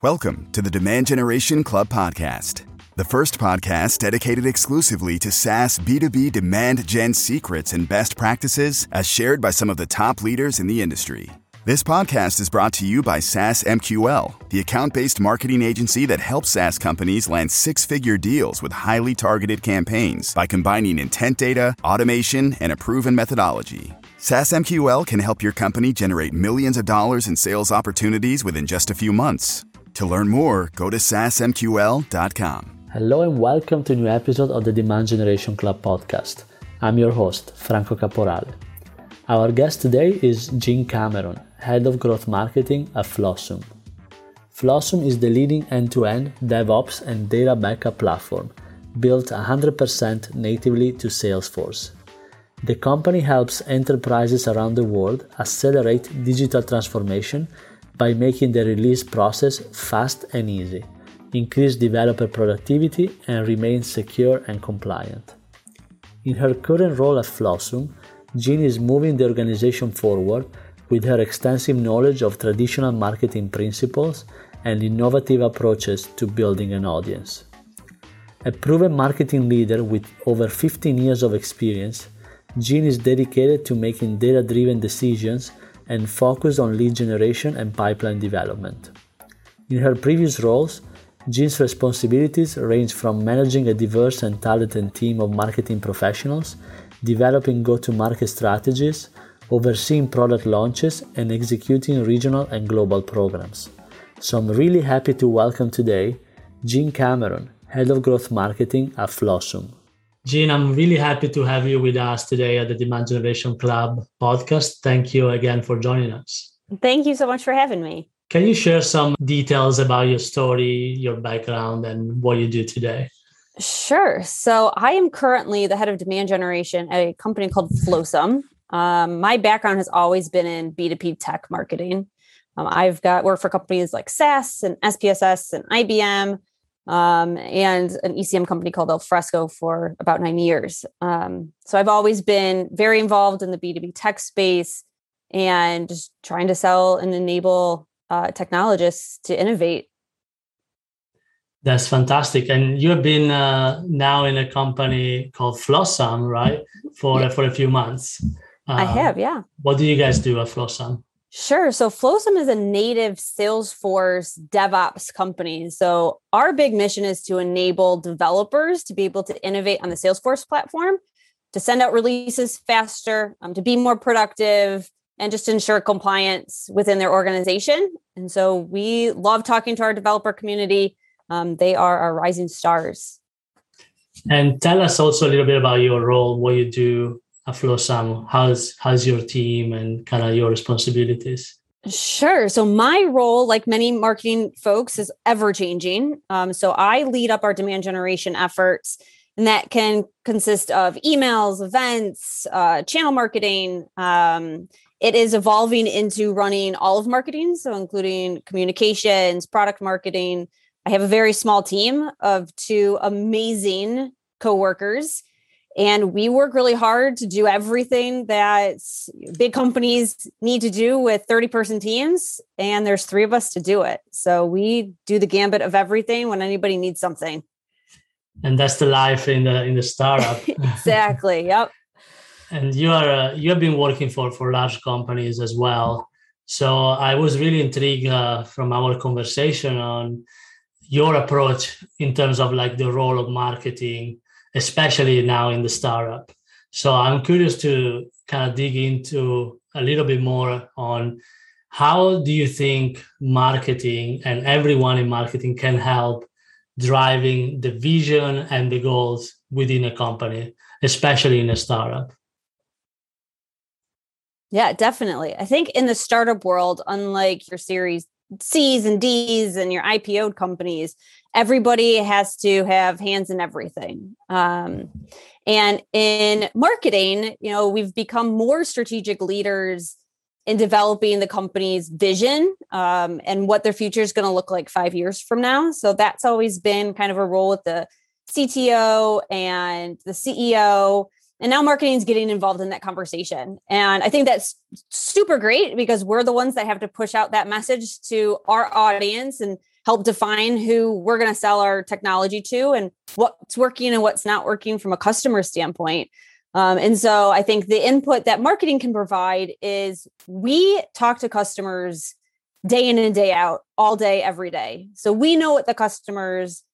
Welcome to the Demand Generation Club podcast, the first podcast dedicated exclusively to SaaS B2B demand gen secrets and best practices as shared by some of the top leaders in the industry. This podcast is brought to you by SaaS MQL, the account based marketing agency that helps SaaS companies land six figure deals with highly targeted campaigns by combining intent data, automation, and a proven methodology. SaaS MQL can help your company generate millions of dollars in sales opportunities within just a few months. To learn more, go to saasmql.com. Hello and welcome to a new episode of the Demand Generation Club podcast. I'm your host, Franco Caporale. Our guest today is Jean Cameron, Head of Growth Marketing at Flosum. Flosum is the leading end to end DevOps and data backup platform built 100% natively to Salesforce. The company helps enterprises around the world accelerate digital transformation by making the release process fast and easy, increase developer productivity, and remain secure and compliant. In her current role at Flosum, Jean is moving the organization forward with her extensive knowledge of traditional marketing principles and innovative approaches to building an audience. A proven marketing leader with over 15 years of experience, Jean is dedicated to making data driven decisions and focused on lead generation and pipeline development. In her previous roles, Jean's responsibilities range from managing a diverse and talented team of marketing professionals, developing go to market strategies, overseeing product launches, and executing regional and global programs. So I'm really happy to welcome today Jean Cameron, Head of Growth Marketing at Flosum. Jean, I'm really happy to have you with us today at the Demand Generation Club podcast. Thank you again for joining us. Thank you so much for having me. Can you share some details about your story, your background, and what you do today? Sure. So I am currently the head of demand generation at a company called Flosum. Um, my background has always been in B2B tech marketing. Um, I've got worked for companies like SAS and SPSS and IBM um, and an ECM company called Alfresco for about nine years. Um, so I've always been very involved in the B2B tech space and just trying to sell and enable uh, technologists to innovate. That's fantastic. And you have been uh, now in a company called Flosum, right? For, yeah. for a few months. I um, have, yeah. What do you guys do at Flosum? Sure. So Flosum is a native Salesforce DevOps company. So our big mission is to enable developers to be able to innovate on the Salesforce platform, to send out releases faster, um, to be more productive, and just ensure compliance within their organization. And so we love talking to our developer community. Um, they are our rising stars. And tell us also a little bit about your role, what you do Flosum? How's how's your team and kind of your responsibilities? Sure. So my role, like many marketing folks, is ever changing. Um, so I lead up our demand generation efforts, and that can consist of emails, events, uh, channel marketing. Um, it is evolving into running all of marketing, so including communications, product marketing. I have a very small team of two amazing coworkers and we work really hard to do everything that big companies need to do with 30 person teams. And there's three of us to do it. So we do the gambit of everything when anybody needs something. And that's the life in the in the startup. exactly. Yep. and you are uh, you have been working for for large companies as well. So I was really intrigued uh, from our conversation on your approach in terms of like the role of marketing especially now in the startup. So I'm curious to kind of dig into a little bit more on how do you think marketing and everyone in marketing can help driving the vision and the goals within a company, especially in a startup? Yeah, definitely. I think in the startup world, unlike your series C's and D's and your IPO companies, everybody has to have hands in everything. Um, and in marketing, you know, we've become more strategic leaders in developing the company's vision um, and what their future is going to look like five years from now. So that's always been kind of a role with the CTO and the CEO. And now marketing is getting involved in that conversation. And I think that's super great because we're the ones that have to push out that message to our audience and help define who we're going to sell our technology to and what's working and what's not working from a customer standpoint. Um, and so I think the input that marketing can provide is we talk to customers day in and day out, all day, every day. So we know what the customers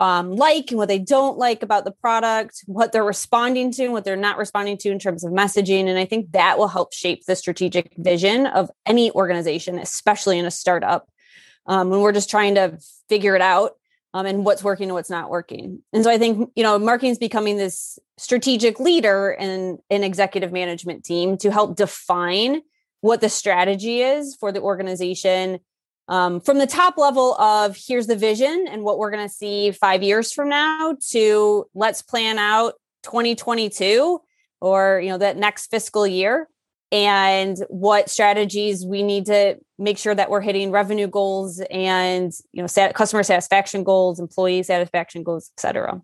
um, like and what they don't like about the product, what they're responding to and what they're not responding to in terms of messaging. And I think that will help shape the strategic vision of any organization, especially in a startup um, when we're just trying to figure it out um, and what's working and what's not working. And so I think you know marketing is becoming this strategic leader in an executive management team to help define what the strategy is for the organization um, from the top level of here's the vision and what we're going to see five years from now to let's plan out 2022 or you know that next fiscal year and what strategies we need to make sure that we're hitting revenue goals and you know sat- customer satisfaction goals employee satisfaction goals etc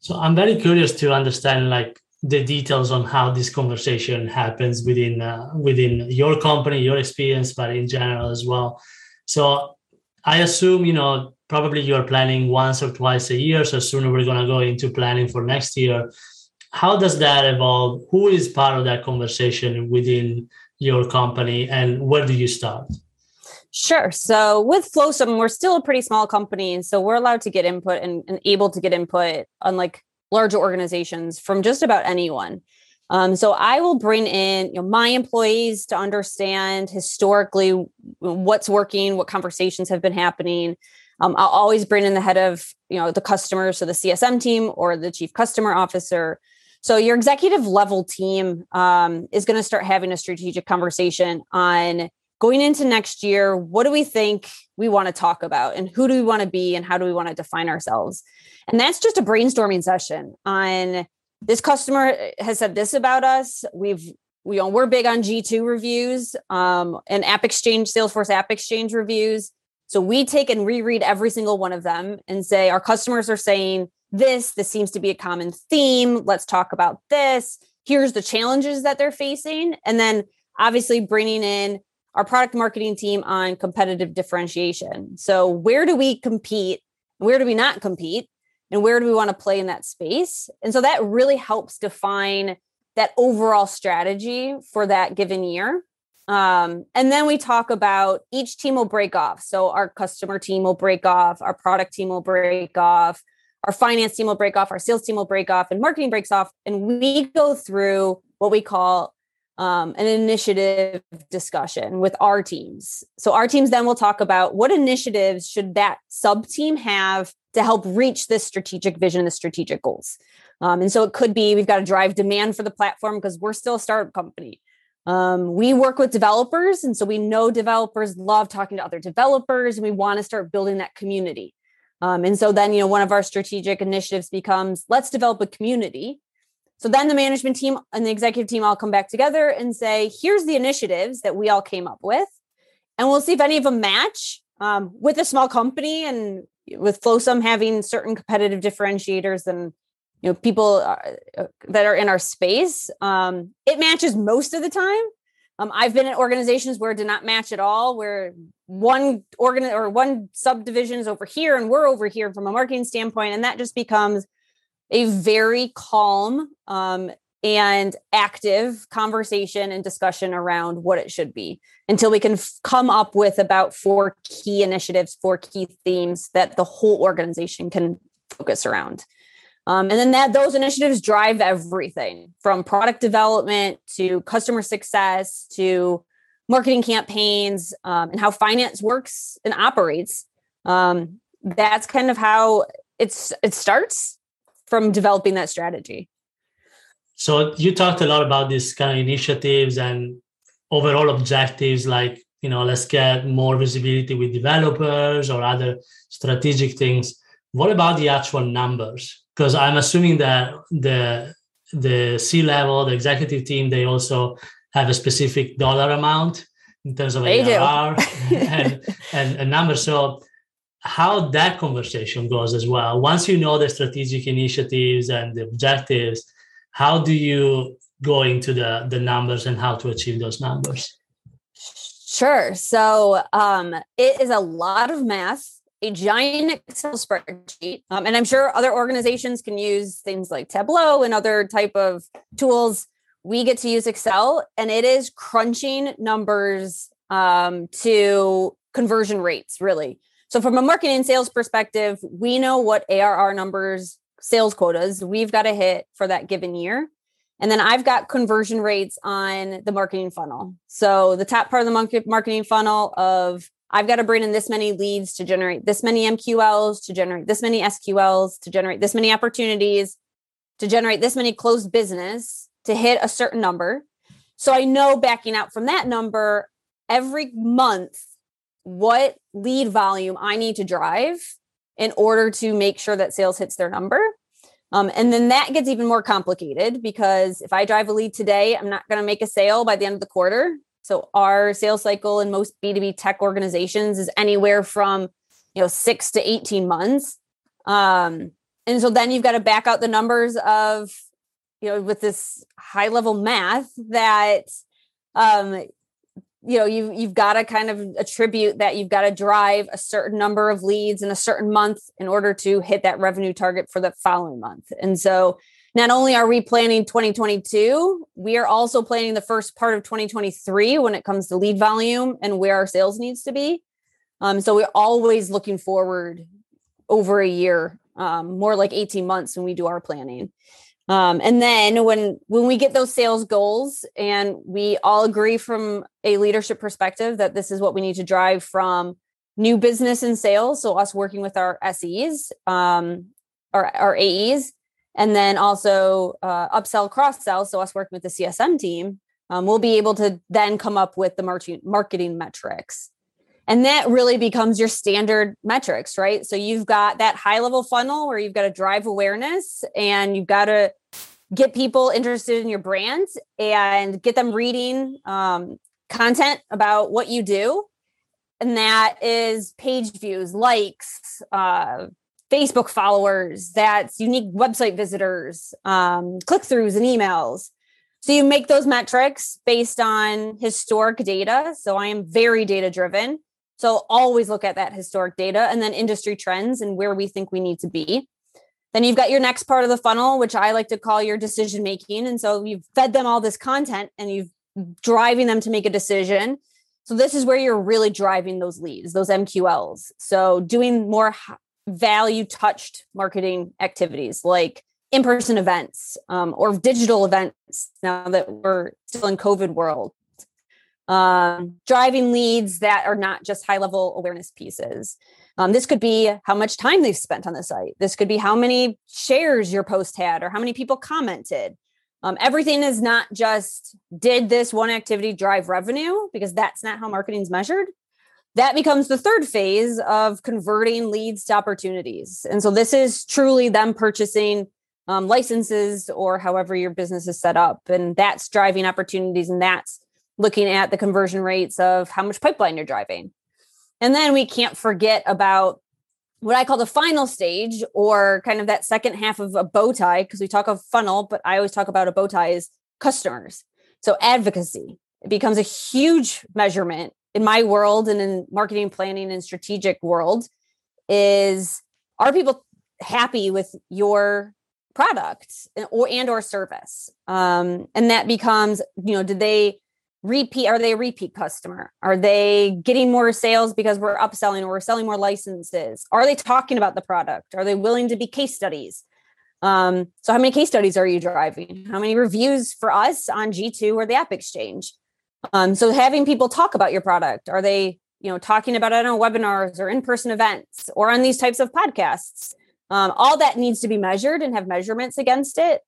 so i'm very curious to understand like the details on how this conversation happens within uh, within your company your experience but in general as well so i assume you know probably you're planning once or twice a year so sooner we're going to go into planning for next year how does that evolve who is part of that conversation within your company and where do you start Sure. So with Flosum, we're still a pretty small company. So we're allowed to get input and, and able to get input, unlike larger organizations, from just about anyone. Um, so I will bring in you know, my employees to understand historically what's working, what conversations have been happening. Um, I'll always bring in the head of you know the customer, so the CSM team or the chief customer officer, so your executive level team um, is going to start having a strategic conversation on going into next year. What do we think we want to talk about, and who do we want to be, and how do we want to define ourselves? And that's just a brainstorming session on this customer has said this about us. We've we we're big on G2 reviews um, and App Exchange, Salesforce App Exchange reviews. So we take and reread every single one of them and say our customers are saying this. This seems to be a common theme. Let's talk about this. Here's the challenges that they're facing. And then obviously bringing in our product marketing team on competitive differentiation. So, where do we compete? Where do we not compete? And where do we want to play in that space? And so that really helps define that overall strategy for that given year. Um, and then we talk about each team will break off. So our customer team will break off, our product team will break off, our finance team will break off, our sales team will break off, and marketing breaks off. And we go through what we call um, an initiative discussion with our teams. So our teams then will talk about what initiatives should that sub team have to help reach this strategic vision, the strategic goals. Um, and so it could be we've got to drive demand for the platform because we're still a startup company. Um, we work with developers, and so we know developers love talking to other developers, and we want to start building that community. Um, and so then, you know, one of our strategic initiatives becomes let's develop a community. So then the management team and the executive team all come back together and say, here's the initiatives that we all came up with. And we'll see if any of them match um, with a small company and with Flosum having certain competitive differentiators and you know people uh, uh, that are in our space. Um, it matches most of the time. Um, I've been in organizations where it did not match at all, where one organ or one subdivision is over here and we're over here from a marketing standpoint, and that just becomes a very calm um, and active conversation and discussion around what it should be until we can f- come up with about four key initiatives, four key themes that the whole organization can focus around. Um, and then that those initiatives drive everything from product development to customer success to marketing campaigns um, and how finance works and operates. Um, that's kind of how it's it starts from developing that strategy. So you talked a lot about these kind of initiatives and overall objectives, like you know, let's get more visibility with developers or other strategic things. What about the actual numbers? because I'm assuming that the the C level, the executive team, they also have a specific dollar amount in terms of they ARR and, and a number. So how that conversation goes as well. Once you know the strategic initiatives and the objectives, how do you go into the the numbers and how to achieve those numbers? Sure. So um, it is a lot of math a giant Excel spreadsheet. Um, and I'm sure other organizations can use things like Tableau and other type of tools. We get to use Excel and it is crunching numbers um, to conversion rates, really. So from a marketing and sales perspective, we know what ARR numbers, sales quotas we've got to hit for that given year. And then I've got conversion rates on the marketing funnel. So the top part of the marketing funnel of I've got to bring in this many leads to generate this many MQLs, to generate this many SQLs, to generate this many opportunities, to generate this many closed business to hit a certain number. So I know backing out from that number every month what lead volume I need to drive in order to make sure that sales hits their number. Um, and then that gets even more complicated because if I drive a lead today, I'm not going to make a sale by the end of the quarter. So our sales cycle in most B2B tech organizations is anywhere from, you know, six to 18 months. Um, and so then you've got to back out the numbers of, you know, with this high level math that um, you know you you've got to kind of attribute that you've got to drive a certain number of leads in a certain month in order to hit that revenue target for the following month. And so not only are we planning 2022 we are also planning the first part of 2023 when it comes to lead volume and where our sales needs to be. Um, so we're always looking forward over a year um, more like 18 months when we do our planning um, and then when when we get those sales goals and we all agree from a leadership perspective that this is what we need to drive from new business and sales, so us working with our SEs, um, our, our AEs, and then also uh, upsell, cross sell, so us working with the CSM team, um, we'll be able to then come up with the marketing marketing metrics. And that really becomes your standard metrics, right? So you've got that high level funnel where you've got to drive awareness and you've got to get people interested in your brand and get them reading um, content about what you do. And that is page views, likes, uh, Facebook followers, that's unique website visitors, um, click throughs, and emails. So you make those metrics based on historic data. So I am very data driven. So always look at that historic data and then industry trends and where we think we need to be. Then you've got your next part of the funnel, which I like to call your decision making. And so you've fed them all this content and you've driving them to make a decision. So this is where you're really driving those leads, those MQLs. So doing more value touched marketing activities like in-person events um, or digital events now that we're still in COVID world um, driving leads that are not just high level awareness pieces. Um, this could be how much time they've spent on the site. This could be how many shares your post had or how many people commented. Um, everything is not just did this one activity drive revenue because that's not how marketing is measured. That becomes the third phase of converting leads to opportunities. And so this is truly them purchasing um, licenses or however your business is set up. And that's driving opportunities and that's looking at the conversion rates of how much pipeline you're driving. And then we can't forget about what I call the final stage or kind of that second half of a bow tie, because we talk of funnel, but I always talk about a bow tie is customers. So advocacy. It becomes a huge measurement in my world and in marketing planning and strategic world is are people happy with your product or and or service um, and that becomes you know did they repeat are they a repeat customer? Are they getting more sales because we're upselling or we're selling more licenses? Are they talking about the product? Are they willing to be case studies? Um, so how many case studies are you driving? How many reviews for us on g2 or the app exchange? Um, so having people talk about your product are they you know talking about it on webinars or in-person events or on these types of podcasts um, all that needs to be measured and have measurements against it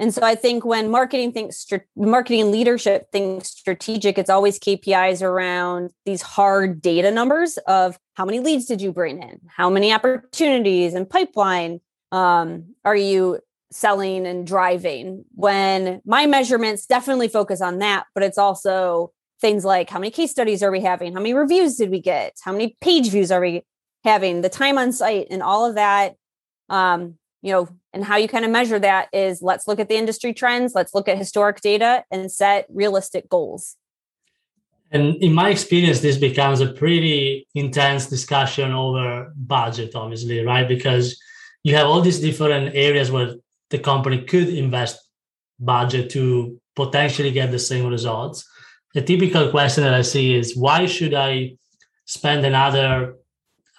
and so I think when marketing thinks marketing leadership thinks strategic, it's always KPIs around these hard data numbers of how many leads did you bring in, how many opportunities and pipeline um, are you selling and driving. When my measurements definitely focus on that, but it's also things like how many case studies are we having, how many reviews did we get, how many page views are we having, the time on site, and all of that. Um, you know, and how you kind of measure that is let's look at the industry trends, let's look at historic data and set realistic goals. And in my experience, this becomes a pretty intense discussion over budget, obviously, right? Because you have all these different areas where the company could invest budget to potentially get the same results. The typical question that I see is why should I spend another,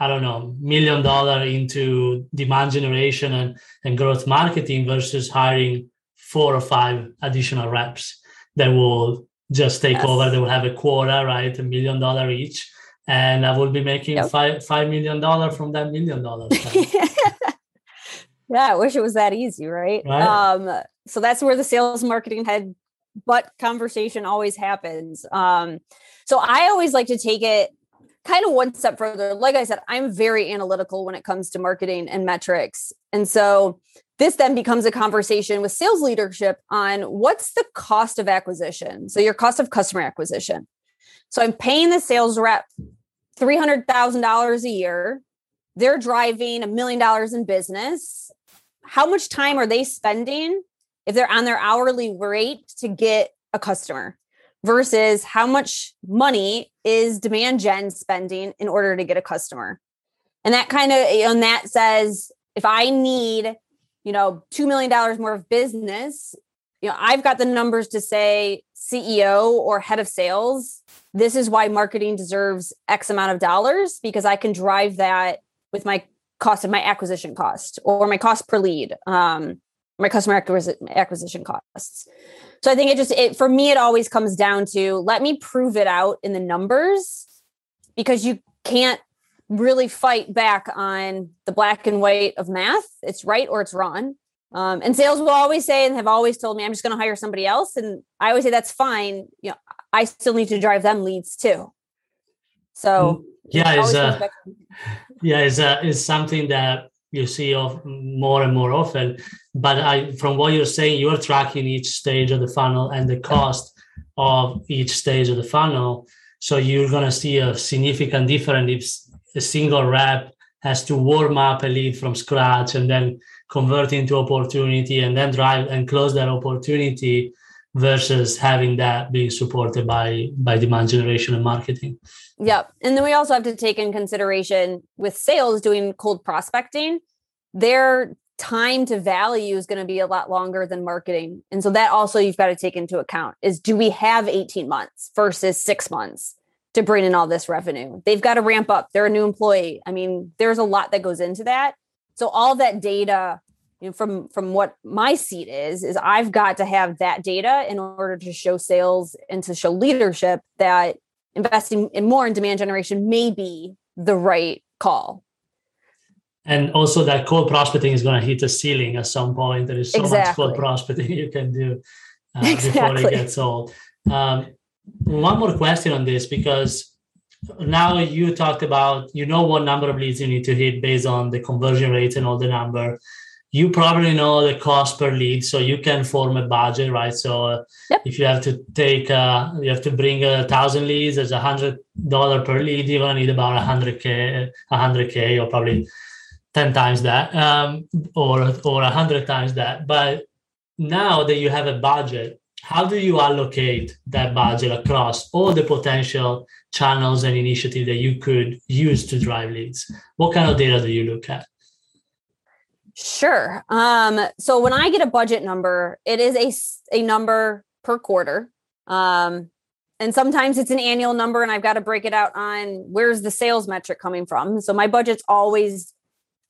I don't know, million dollar into demand generation and, and growth marketing versus hiring four or five additional reps that will just take yes. over. They will have a quota, right? A million dollar each. And I will be making yep. five five million dollar from that million dollars. yeah, I wish it was that easy, right? right? Um, so that's where the sales marketing head but conversation always happens. Um, so I always like to take it kind of one step further. Like I said, I'm very analytical when it comes to marketing and metrics. And so this then becomes a conversation with sales leadership on what's the cost of acquisition. So your cost of customer acquisition. So I'm paying the sales rep $300,000 a year. They're driving a million dollars in business. How much time are they spending if they're on their hourly rate to get a customer versus how much money is demand gen spending in order to get a customer? And that kind of, and that says if I need you know, $2 million more of business, you know, I've got the numbers to say CEO or head of sales, this is why marketing deserves X amount of dollars because I can drive that with my cost of my acquisition cost or my cost per lead, um, my customer acquisition costs. So I think it just, it, for me, it always comes down to let me prove it out in the numbers because you can't really fight back on the black and white of math. It's right or it's wrong. Um, and sales will always say and have always told me, I'm just going to hire somebody else. And I always say that's fine. You know, I still need to drive them leads too. So mm, yeah, is uh, yeah, is uh, is something that you see of more and more often. But I, from what you're saying, you're tracking each stage of the funnel and the cost of each stage of the funnel. So you're going to see a significant difference if a single rep has to warm up a lead from scratch and then convert into opportunity and then drive and close that opportunity versus having that being supported by by demand generation and marketing yep and then we also have to take in consideration with sales doing cold prospecting their time to value is going to be a lot longer than marketing and so that also you've got to take into account is do we have 18 months versus six months to bring in all this revenue. They've got to ramp up. They're a new employee. I mean, there's a lot that goes into that. So all that data, you know, from from what my seat is, is I've got to have that data in order to show sales and to show leadership that investing in more in demand generation may be the right call. And also that cold prospecting is going to hit a ceiling at some point. There is so exactly. much cold prospecting you can do uh, exactly. before it gets old. Um, one more question on this because now you talked about you know what number of leads you need to hit based on the conversion rate and all the number you probably know the cost per lead so you can form a budget right so uh, yep. if you have to take uh, you have to bring a thousand leads there's a hundred dollar per lead you're gonna need about a hundred k a hundred k or probably 10 times that um, or or a hundred times that but now that you have a budget how do you allocate that budget across all the potential channels and initiatives that you could use to drive leads? What kind of data do you look at? Sure. Um, so when I get a budget number, it is a, a number per quarter. Um, and sometimes it's an annual number and I've got to break it out on where's the sales metric coming from. So my budget's always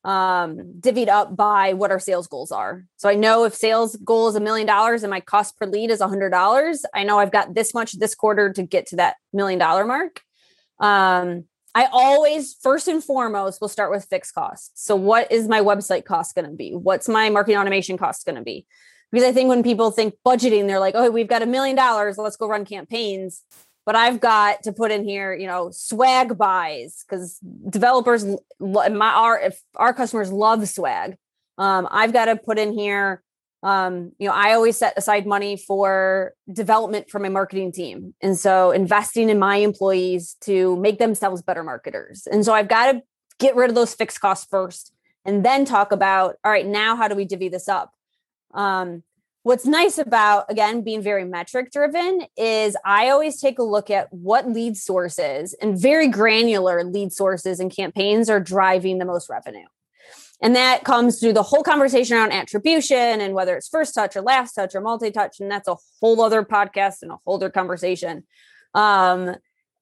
um divvied up by what our sales goals are. So I know if sales goal is a million dollars and my cost per lead is a hundred dollars, I know I've got this much this quarter to get to that million dollar mark. Um, I always first and foremost will start with fixed costs. So what is my website cost going to be? What's my marketing automation cost going to be? Because I think when people think budgeting, they're like, oh, we've got a million dollars, let's go run campaigns but I've got to put in here, you know, swag buys because developers, my our our customers love swag. Um, I've got to put in here. Um, you know, I always set aside money for development for my marketing team, and so investing in my employees to make themselves better marketers. And so I've got to get rid of those fixed costs first, and then talk about all right, now how do we divvy this up? Um, what's nice about again being very metric driven is i always take a look at what lead sources and very granular lead sources and campaigns are driving the most revenue and that comes through the whole conversation around attribution and whether it's first touch or last touch or multi-touch and that's a whole other podcast and a whole other conversation um,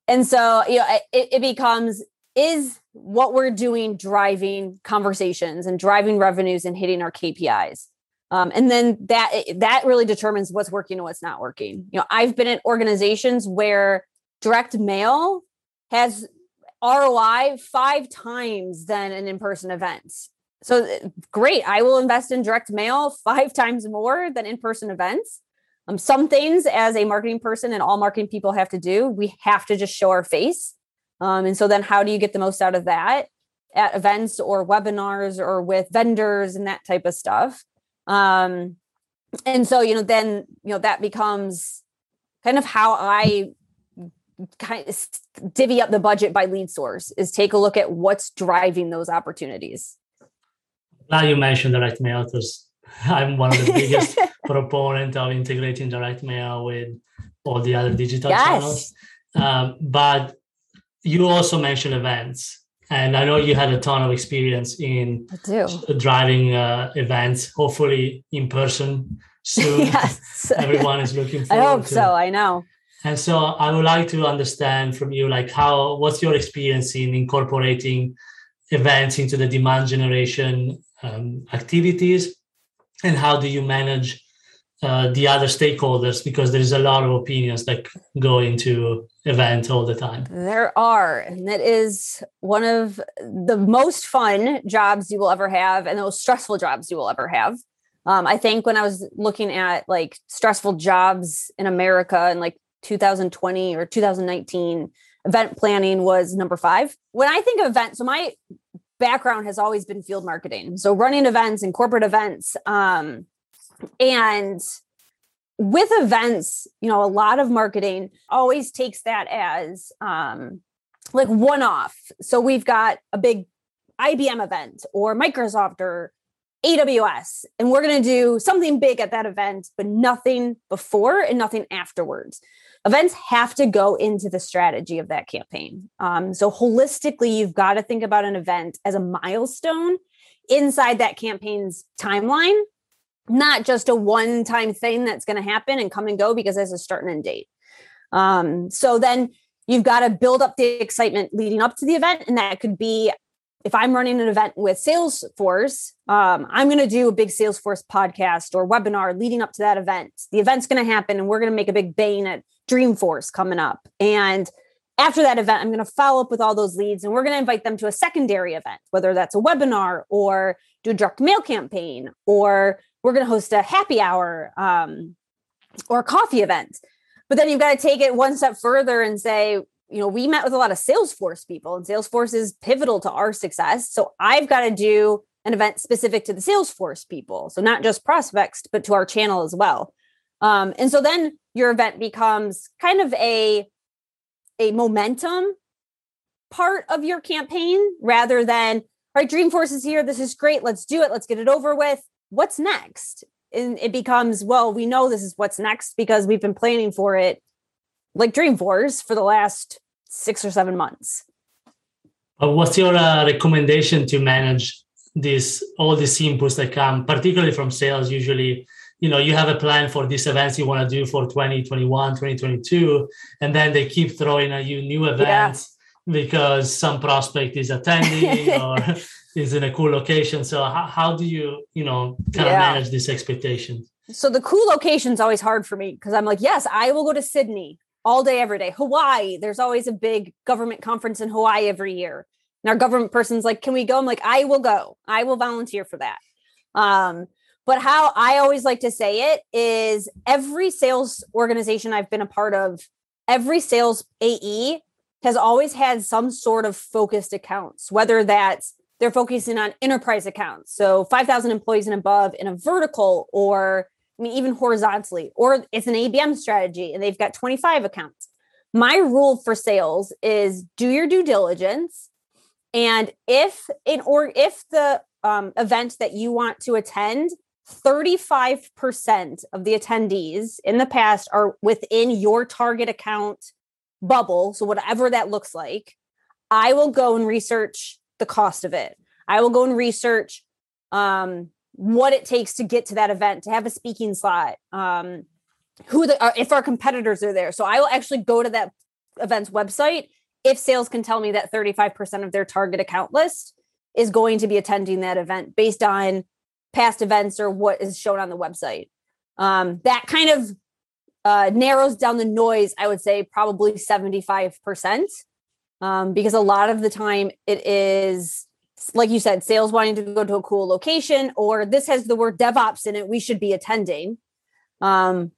and so you know it, it becomes is what we're doing driving conversations and driving revenues and hitting our kpis um, and then that that really determines what's working and what's not working. You know, I've been in organizations where direct mail has ROI five times than an in-person event. So uh, great, I will invest in direct mail five times more than in-person events. Um, some things as a marketing person and all marketing people have to do, we have to just show our face. Um, and so then how do you get the most out of that at events or webinars or with vendors and that type of stuff? Um, and so, you know, then, you know, that becomes kind of how I kind of divvy up the budget by lead source is take a look at what's driving those opportunities. Now you mentioned direct mail because I'm one of the biggest proponent of integrating direct mail with all the other digital yes. channels. Um, but you also mentioned events and I know you had a ton of experience in driving uh, events, hopefully in person soon. yes. Everyone is looking forward I hope to. so. I know. And so I would like to understand from you, like how, what's your experience in incorporating events into the demand generation um, activities and how do you manage uh, the other stakeholders? Because there is a lot of opinions that go into event all the time. There are and it is one of the most fun jobs you will ever have and the most stressful jobs you will ever have. Um, i think when i was looking at like stressful jobs in america in like 2020 or 2019 event planning was number five. When i think of events so my background has always been field marketing so running events and corporate events um, and with events, you know, a lot of marketing always takes that as um, like one off. So we've got a big IBM event or Microsoft or AWS, and we're going to do something big at that event, but nothing before and nothing afterwards. Events have to go into the strategy of that campaign. Um, so, holistically, you've got to think about an event as a milestone inside that campaign's timeline not just a one time thing that's going to happen and come and go because there's a start and end date. Um, so then you've got to build up the excitement leading up to the event. And that could be if I'm running an event with Salesforce, um, I'm going to do a big Salesforce podcast or webinar leading up to that event. The event's going to happen and we're going to make a big bang at Dreamforce coming up. And after that event, I'm going to follow up with all those leads and we're going to invite them to a secondary event, whether that's a webinar or do a direct mail campaign or we're going to host a happy hour um, or a coffee event. But then you've got to take it one step further and say, you know, we met with a lot of Salesforce people, and Salesforce is pivotal to our success. So I've got to do an event specific to the Salesforce people. So not just prospects, but to our channel as well. Um, and so then your event becomes kind of a a momentum part of your campaign rather than all right dreamforce is here this is great let's do it let's get it over with what's next? And it becomes, well, we know this is what's next because we've been planning for it like dream Dreamforce for the last six or seven months. Uh, what's your uh, recommendation to manage this all these inputs that come, particularly from sales? Usually, you know, you have a plan for these events you want to do for 2021, 2022, and then they keep throwing at you new events yeah. because some prospect is attending or is in a cool location. So how, how do you, you know, kind yeah. of manage these expectations? So the cool location is always hard for me because I'm like, yes, I will go to Sydney all day, every day. Hawaii, there's always a big government conference in Hawaii every year. And our government person's like, can we go? I'm like, I will go. I will volunteer for that. Um, but how I always like to say it is every sales organization I've been a part of, every sales AE has always had some sort of focused accounts, whether that's they're focusing on enterprise accounts. So 5,000 employees and above in a vertical or I mean, even horizontally, or it's an ABM strategy and they've got 25 accounts. My rule for sales is do your due diligence. And if in or if the um, event that you want to attend 35% of the attendees in the past are within your target account bubble, so whatever that looks like, I will go and research the cost of it. I will go and research um, what it takes to get to that event, to have a speaking slot, um, who the uh, if our competitors are there. So I will actually go to that event's website if sales can tell me that 35% of their target account list is going to be attending that event based on past events or what is shown on the website. Um, that kind of uh, narrows down the noise, I would say probably 75%, um, because a lot of the time it is, like you said, sales wanting to go to a cool location, or this has the word DevOps in it, we should be attending. Um,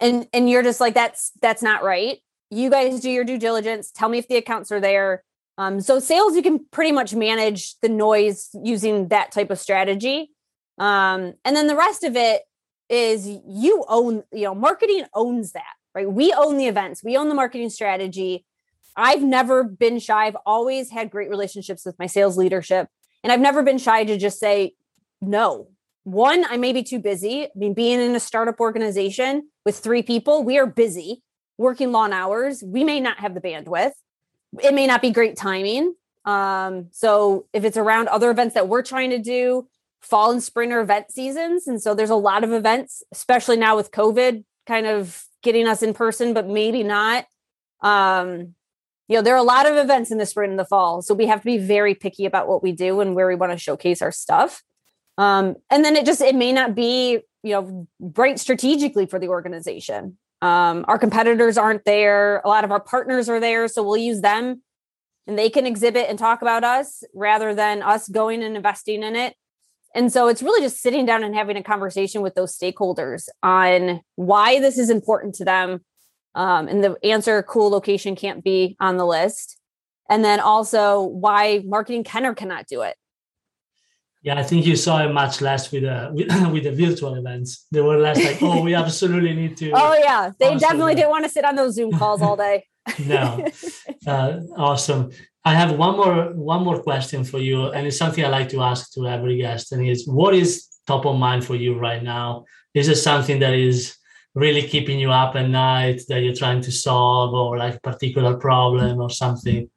and and you're just like that's that's not right. You guys do your due diligence. Tell me if the accounts are there. Um, so sales, you can pretty much manage the noise using that type of strategy. Um, and then the rest of it is you own, you know, marketing owns that, right? We own the events, we own the marketing strategy. I've never been shy. I've always had great relationships with my sales leadership. And I've never been shy to just say, no. One, I may be too busy. I mean, being in a startup organization with three people, we are busy working long hours. We may not have the bandwidth. It may not be great timing. Um, so if it's around other events that we're trying to do, fall and spring are event seasons. And so there's a lot of events, especially now with COVID kind of getting us in person, but maybe not. Um, you know, there are a lot of events in the spring and the fall. So we have to be very picky about what we do and where we want to showcase our stuff. Um, and then it just, it may not be, you know, right strategically for the organization. Um, our competitors aren't there. A lot of our partners are there. So we'll use them and they can exhibit and talk about us rather than us going and investing in it. And so it's really just sitting down and having a conversation with those stakeholders on why this is important to them. Um, and the answer cool location can't be on the list. And then also why marketing can or cannot do it. Yeah, I think you saw it much less with the with, with the virtual events. They were less like, oh, we absolutely need to. oh yeah, they definitely didn't want to sit on those Zoom calls all day. no, uh, awesome. I have one more one more question for you, and it's something I like to ask to every guest, and it's what is top of mind for you right now? Is it something that is really keeping you up at night that you're trying to solve, or like a particular problem or something?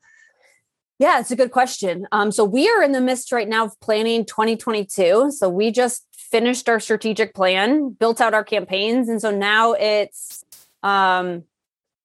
Yeah, it's a good question. Um, so we are in the midst right now of planning 2022. So we just finished our strategic plan, built out our campaigns, and so now it's um,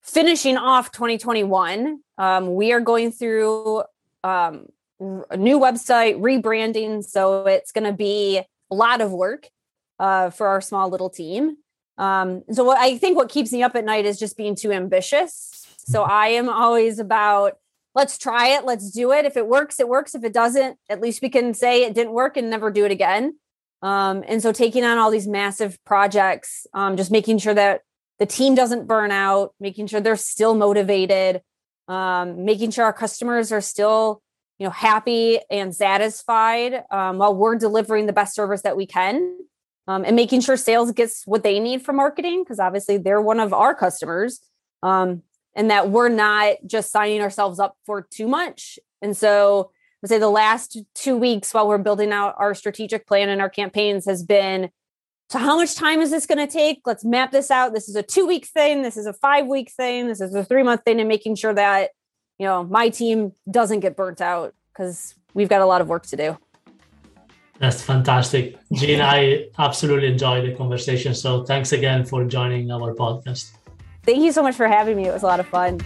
finishing off 2021. Um, we are going through um, a new website, rebranding. So it's going to be a lot of work uh, for our small little team. Um, so what I think what keeps me up at night is just being too ambitious. So I am always about let's try it, let's do it. If it works, it works. If it doesn't, at least we can say it didn't work and never do it again. Um, and so taking on all these massive projects, um, just making sure that the team doesn't burn out, making sure they're still motivated, um, making sure our customers are still you know happy and satisfied um, while we're delivering the best service that we can um, and making sure sales gets what they need from marketing because obviously they're one of our customers um, and that we're not just signing ourselves up for too much. And so i'd say the last two weeks while we're building out our strategic plan and our campaigns has been so how much time is this going to take? Let's map this out. This is a two week thing. This is a five week thing. This is a three month thing and making sure that, you know, my team doesn't get burnt out because we've got a lot of work to do. That's fantastic. Jean, I absolutely enjoyed the conversation. So thanks again for joining our podcast. Thank you so much for having me. It was a lot of fun.